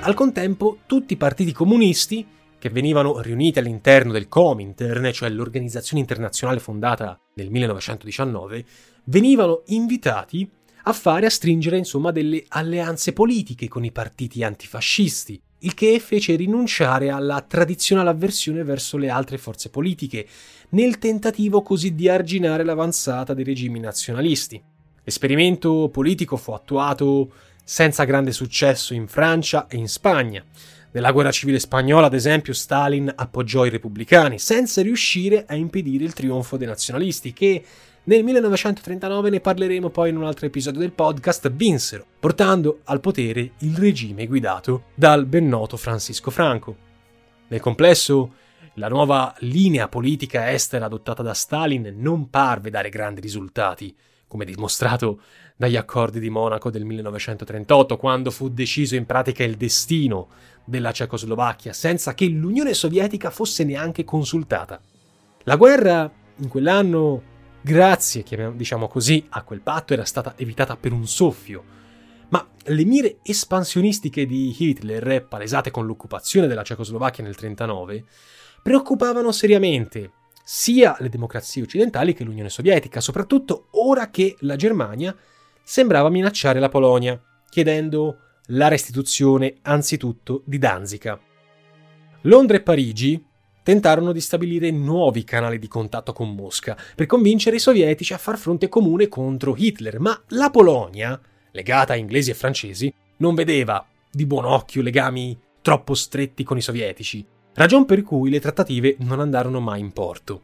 Al contempo, tutti i partiti comunisti, che venivano riuniti all'interno del Comintern, cioè l'organizzazione internazionale fondata nel 1919, venivano invitati a fare a stringere insomma delle alleanze politiche con i partiti antifascisti, il che fece rinunciare alla tradizionale avversione verso le altre forze politiche, nel tentativo così di arginare l'avanzata dei regimi nazionalisti. L'esperimento politico fu attuato senza grande successo in Francia e in Spagna. Nella guerra civile spagnola, ad esempio, Stalin appoggiò i repubblicani, senza riuscire a impedire il trionfo dei nazionalisti, che nel 1939 ne parleremo poi in un altro episodio del podcast, vinsero, portando al potere il regime guidato dal ben noto Francisco Franco. Nel complesso, la nuova linea politica estera adottata da Stalin non parve dare grandi risultati, come dimostrato dagli accordi di Monaco del 1938, quando fu deciso in pratica il destino della Cecoslovacchia, senza che l'Unione Sovietica fosse neanche consultata. La guerra in quell'anno grazie, diciamo così, a quel patto era stata evitata per un soffio. Ma le mire espansionistiche di Hitler, palesate con l'occupazione della Cecoslovacchia nel 1939, preoccupavano seriamente sia le democrazie occidentali che l'Unione Sovietica, soprattutto ora che la Germania sembrava minacciare la Polonia, chiedendo la restituzione anzitutto di Danzica. Londra e Parigi tentarono di stabilire nuovi canali di contatto con Mosca per convincere i sovietici a far fronte comune contro Hitler, ma la Polonia, legata a inglesi e francesi, non vedeva di buon occhio legami troppo stretti con i sovietici, ragion per cui le trattative non andarono mai in porto.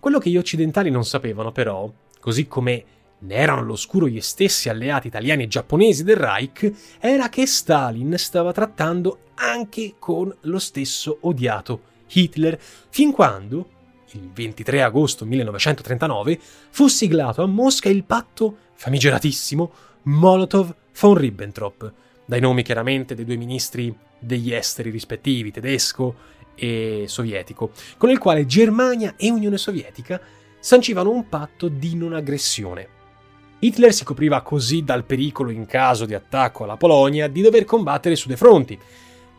Quello che gli occidentali non sapevano però, così come ne erano all'oscuro gli stessi alleati italiani e giapponesi del Reich, era che Stalin stava trattando anche con lo stesso odiato Hitler, fin quando, il 23 agosto 1939, fu siglato a Mosca il patto famigeratissimo Molotov-von Ribbentrop, dai nomi chiaramente dei due ministri degli esteri rispettivi, tedesco e sovietico, con il quale Germania e Unione Sovietica sancivano un patto di non aggressione. Hitler si copriva così dal pericolo in caso di attacco alla Polonia di dover combattere su due fronti,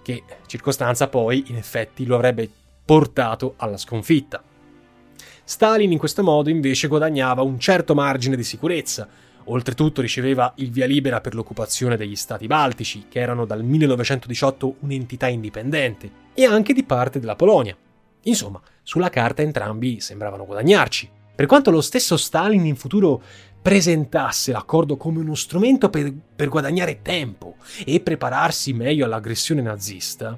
che circostanza poi in effetti lo avrebbe portato alla sconfitta. Stalin in questo modo invece guadagnava un certo margine di sicurezza, oltretutto riceveva il via libera per l'occupazione degli stati baltici, che erano dal 1918 un'entità indipendente, e anche di parte della Polonia. Insomma, sulla carta entrambi sembravano guadagnarci. Per quanto lo stesso Stalin in futuro presentasse l'accordo come uno strumento per, per guadagnare tempo e prepararsi meglio all'aggressione nazista,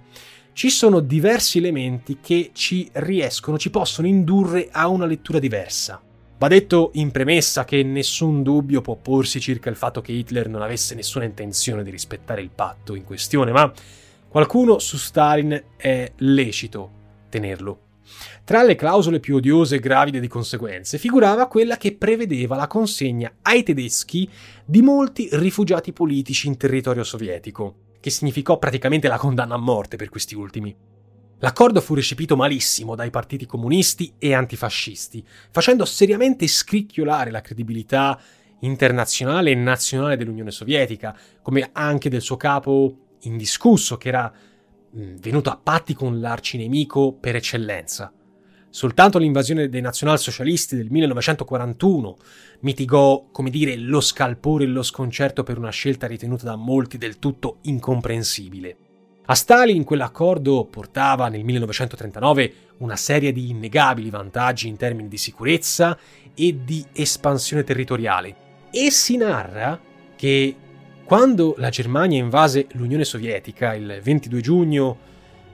ci sono diversi elementi che ci riescono, ci possono indurre a una lettura diversa. Va detto in premessa che nessun dubbio può porsi circa il fatto che Hitler non avesse nessuna intenzione di rispettare il patto in questione, ma qualcuno su Stalin è lecito tenerlo. Tra le clausole più odiose e gravide di conseguenze figurava quella che prevedeva la consegna ai tedeschi di molti rifugiati politici in territorio sovietico, che significò praticamente la condanna a morte per questi ultimi. L'accordo fu recepito malissimo dai partiti comunisti e antifascisti, facendo seriamente scricchiolare la credibilità internazionale e nazionale dell'Unione Sovietica, come anche del suo capo indiscusso, che era venuto a patti con l'arcinemico per eccellenza. Soltanto l'invasione dei nazionalsocialisti del 1941 mitigò, come dire, lo scalpore e lo sconcerto per una scelta ritenuta da molti del tutto incomprensibile. A Stalin quell'accordo portava nel 1939 una serie di innegabili vantaggi in termini di sicurezza e di espansione territoriale. E si narra che quando la Germania invase l'Unione Sovietica il 22 giugno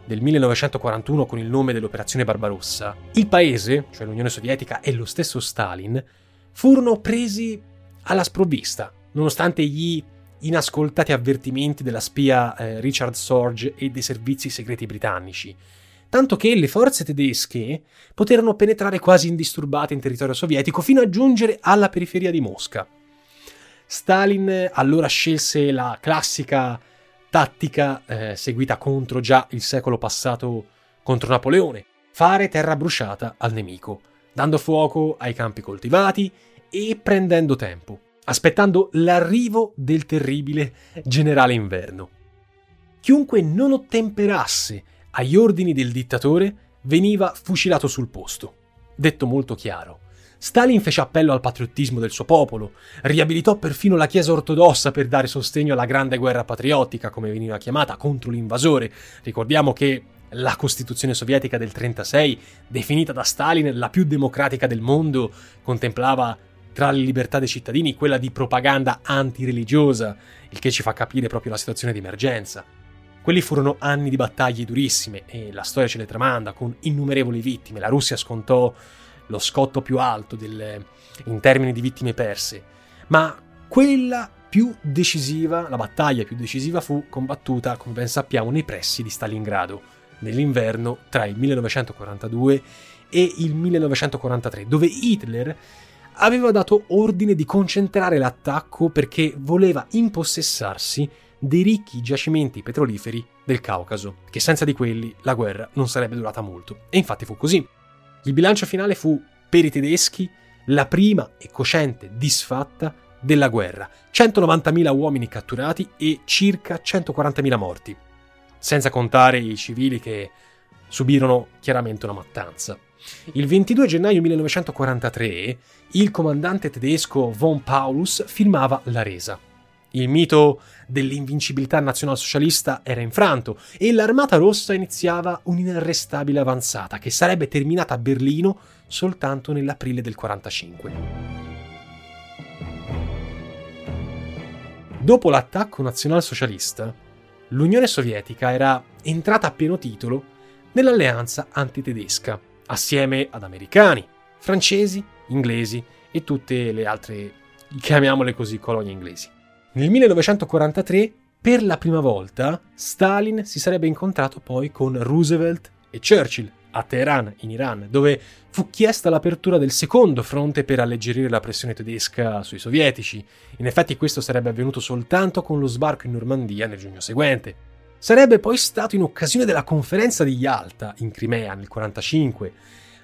del 1941 con il nome dell'Operazione Barbarossa, il paese, cioè l'Unione Sovietica e lo stesso Stalin, furono presi alla sprovvista, nonostante gli inascoltati avvertimenti della spia eh, Richard Sorge e dei servizi segreti britannici, tanto che le forze tedesche poterono penetrare quasi indisturbate in territorio sovietico fino a giungere alla periferia di Mosca. Stalin allora scelse la classica tattica eh, seguita contro già il secolo passato contro Napoleone, fare terra bruciata al nemico, dando fuoco ai campi coltivati e prendendo tempo, aspettando l'arrivo del terribile generale inverno. Chiunque non ottemperasse agli ordini del dittatore veniva fucilato sul posto. Detto molto chiaro, Stalin fece appello al patriottismo del suo popolo, riabilitò perfino la Chiesa ortodossa per dare sostegno alla grande guerra patriottica, come veniva chiamata, contro l'invasore. Ricordiamo che la Costituzione sovietica del 1936, definita da Stalin la più democratica del mondo, contemplava tra le libertà dei cittadini quella di propaganda antireligiosa, il che ci fa capire proprio la situazione di emergenza. Quelli furono anni di battaglie durissime e la storia ce le tramanda con innumerevoli vittime. La Russia scontò lo scotto più alto del, in termini di vittime perse, ma quella più decisiva, la battaglia più decisiva fu combattuta, come ben sappiamo, nei pressi di Stalingrado, nell'inverno tra il 1942 e il 1943, dove Hitler aveva dato ordine di concentrare l'attacco perché voleva impossessarsi dei ricchi giacimenti petroliferi del Caucaso, che senza di quelli la guerra non sarebbe durata molto. E infatti fu così. Il bilancio finale fu, per i tedeschi, la prima e cosciente disfatta della guerra. 190.000 uomini catturati e circa 140.000 morti, senza contare i civili che subirono chiaramente una mattanza. Il 22 gennaio 1943 il comandante tedesco von Paulus firmava la resa. Il mito dell'invincibilità nazionalsocialista era infranto e l'Armata Rossa iniziava un'inarrestabile avanzata che sarebbe terminata a Berlino soltanto nell'aprile del 45. Dopo l'attacco nazionalsocialista, l'Unione Sovietica era entrata a pieno titolo nell'alleanza antitedesca, assieme ad americani, francesi, inglesi e tutte le altre, chiamiamole così, colonie inglesi. Nel 1943, per la prima volta, Stalin si sarebbe incontrato poi con Roosevelt e Churchill a Teheran, in Iran, dove fu chiesta l'apertura del secondo fronte per alleggerire la pressione tedesca sui sovietici. In effetti questo sarebbe avvenuto soltanto con lo sbarco in Normandia nel giugno seguente. Sarebbe poi stato in occasione della conferenza di Yalta in Crimea nel 1945,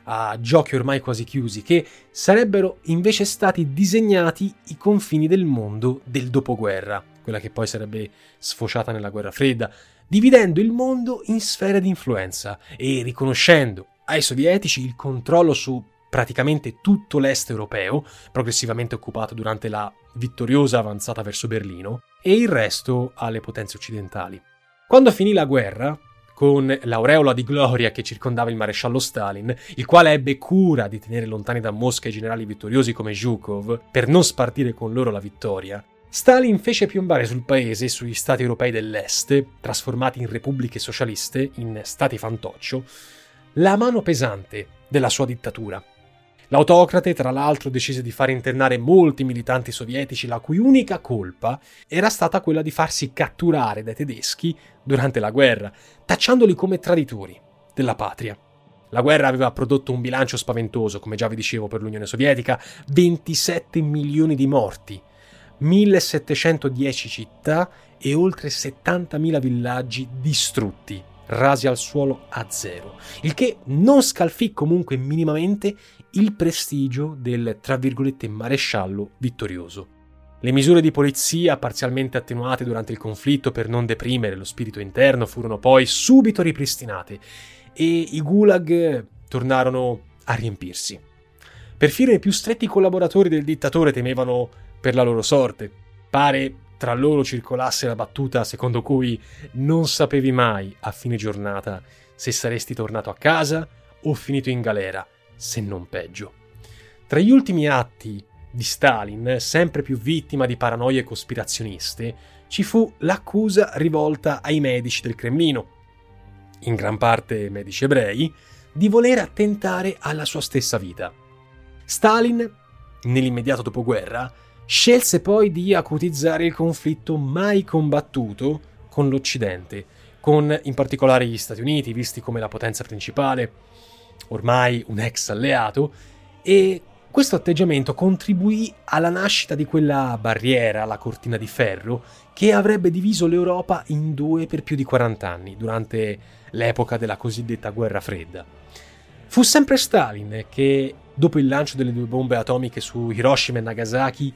a giochi ormai quasi chiusi, che sarebbero invece stati disegnati i confini del mondo del dopoguerra, quella che poi sarebbe sfociata nella guerra fredda, dividendo il mondo in sfere di influenza e riconoscendo ai sovietici il controllo su praticamente tutto l'est europeo, progressivamente occupato durante la vittoriosa avanzata verso Berlino, e il resto alle potenze occidentali. Quando finì la guerra, con l'aureola di gloria che circondava il maresciallo Stalin, il quale ebbe cura di tenere lontani da Mosca i generali vittoriosi come Zhukov per non spartire con loro la vittoria, Stalin fece piombare sul paese e sugli stati europei dell'est, trasformati in repubbliche socialiste, in stati fantoccio, la mano pesante della sua dittatura. L'autocrate, tra l'altro, decise di far internare molti militanti sovietici la cui unica colpa era stata quella di farsi catturare dai tedeschi durante la guerra, tacciandoli come traditori della patria. La guerra aveva prodotto un bilancio spaventoso, come già vi dicevo, per l'Unione Sovietica, 27 milioni di morti, 1710 città e oltre 70.000 villaggi distrutti, rasi al suolo a zero, il che non scalfì comunque minimamente il prestigio del, tra virgolette, maresciallo vittorioso. Le misure di polizia, parzialmente attenuate durante il conflitto per non deprimere lo spirito interno, furono poi subito ripristinate e i gulag tornarono a riempirsi. Perfino i più stretti collaboratori del dittatore temevano per la loro sorte. Pare tra loro circolasse la battuta secondo cui non sapevi mai a fine giornata se saresti tornato a casa o finito in galera, se non peggio. Tra gli ultimi atti di Stalin, sempre più vittima di paranoie cospirazioniste, ci fu l'accusa rivolta ai medici del Cremlino, in gran parte medici ebrei, di voler attentare alla sua stessa vita. Stalin, nell'immediato dopoguerra, scelse poi di acutizzare il conflitto mai combattuto con l'Occidente, con in particolare gli Stati Uniti, visti come la potenza principale, ormai un ex alleato, e questo atteggiamento contribuì alla nascita di quella barriera, la cortina di ferro, che avrebbe diviso l'Europa in due per più di 40 anni, durante l'epoca della cosiddetta guerra fredda. Fu sempre Stalin che, dopo il lancio delle due bombe atomiche su Hiroshima e Nagasaki,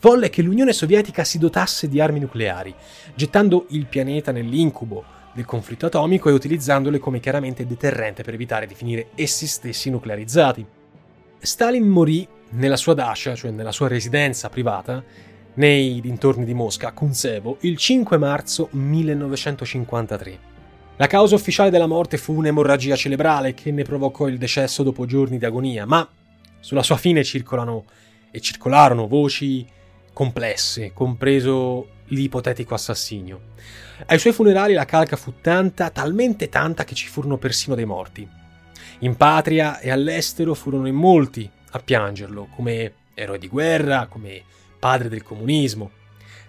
volle che l'Unione Sovietica si dotasse di armi nucleari, gettando il pianeta nell'incubo del conflitto atomico e utilizzandole come chiaramente deterrente per evitare di finire essi stessi nuclearizzati. Stalin morì nella sua dacia, cioè nella sua residenza privata, nei dintorni di Mosca, a Kunsevo, il 5 marzo 1953. La causa ufficiale della morte fu un'emorragia cerebrale che ne provocò il decesso dopo giorni di agonia, ma sulla sua fine circolano e circolarono voci complesse, compreso l'ipotetico assassinio. Ai suoi funerali la calca fu tanta, talmente tanta che ci furono persino dei morti. In patria e all'estero furono in molti a piangerlo, come eroe di guerra, come padre del comunismo.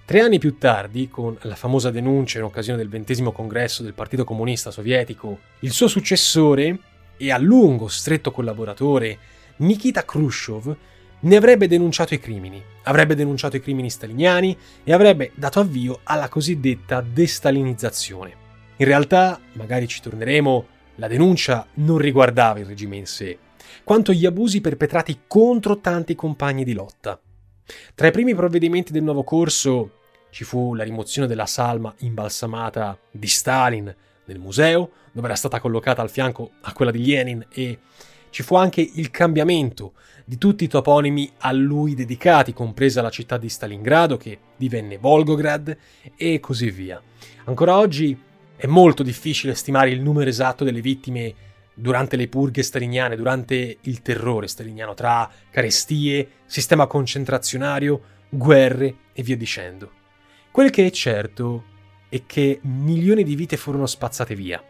Tre anni più tardi, con la famosa denuncia in occasione del ventesimo congresso del Partito Comunista Sovietico, il suo successore e a lungo stretto collaboratore Nikita Khrushchev ne avrebbe denunciato i crimini, avrebbe denunciato i crimini staliniani e avrebbe dato avvio alla cosiddetta destalinizzazione. In realtà, magari ci torneremo, la denuncia non riguardava il regime in sé, quanto gli abusi perpetrati contro tanti compagni di lotta. Tra i primi provvedimenti del nuovo corso ci fu la rimozione della salma imbalsamata di Stalin nel museo, dove era stata collocata al fianco a quella di Lenin, e ci fu anche il cambiamento di tutti i toponimi a lui dedicati, compresa la città di Stalingrado, che divenne Volgograd, e così via. Ancora oggi è molto difficile stimare il numero esatto delle vittime durante le purghe staliniane, durante il terrore staliniano, tra carestie, sistema concentrazionario, guerre e via dicendo. Quel che è certo è che milioni di vite furono spazzate via.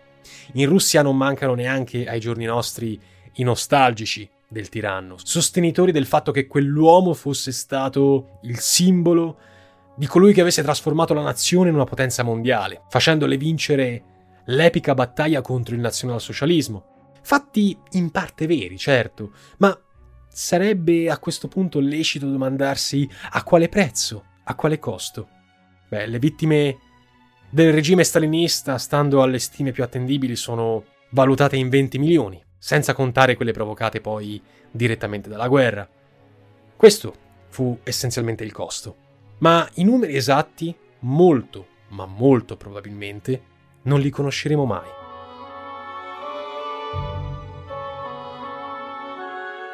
In Russia non mancano neanche ai giorni nostri i nostalgici del tiranno, sostenitori del fatto che quell'uomo fosse stato il simbolo di colui che avesse trasformato la nazione in una potenza mondiale, facendole vincere l'epica battaglia contro il nazionalsocialismo. Fatti in parte veri, certo, ma sarebbe a questo punto lecito domandarsi a quale prezzo, a quale costo. Beh, le vittime del regime stalinista, stando alle stime più attendibili, sono valutate in 20 milioni, senza contare quelle provocate poi direttamente dalla guerra. Questo fu essenzialmente il costo ma i numeri esatti, molto, ma molto probabilmente, non li conosceremo mai.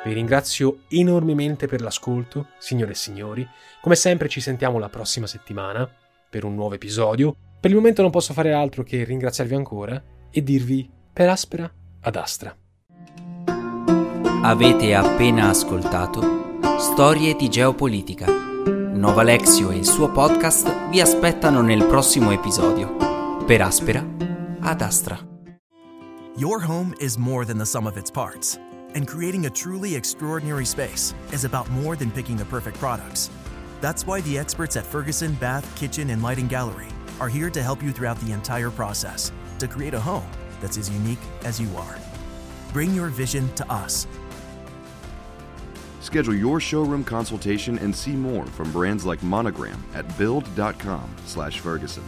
Vi ringrazio enormemente per l'ascolto, signore e signori. Come sempre ci sentiamo la prossima settimana per un nuovo episodio. Per il momento non posso fare altro che ringraziarvi ancora e dirvi per aspera ad astra. Avete appena ascoltato Storie di geopolitica Nova Lexio e il suo podcast vi aspettano nel prossimo episodio. Per Aspera, ad Astra. Your home is more than the sum of its parts, and creating a truly extraordinary space is about more than picking the perfect products. That's why the experts at Ferguson Bath, Kitchen, and Lighting Gallery are here to help you throughout the entire process to create a home that's as unique as you are. Bring your vision to us. Schedule your showroom consultation and see more from brands like Monogram at build.com/ferguson.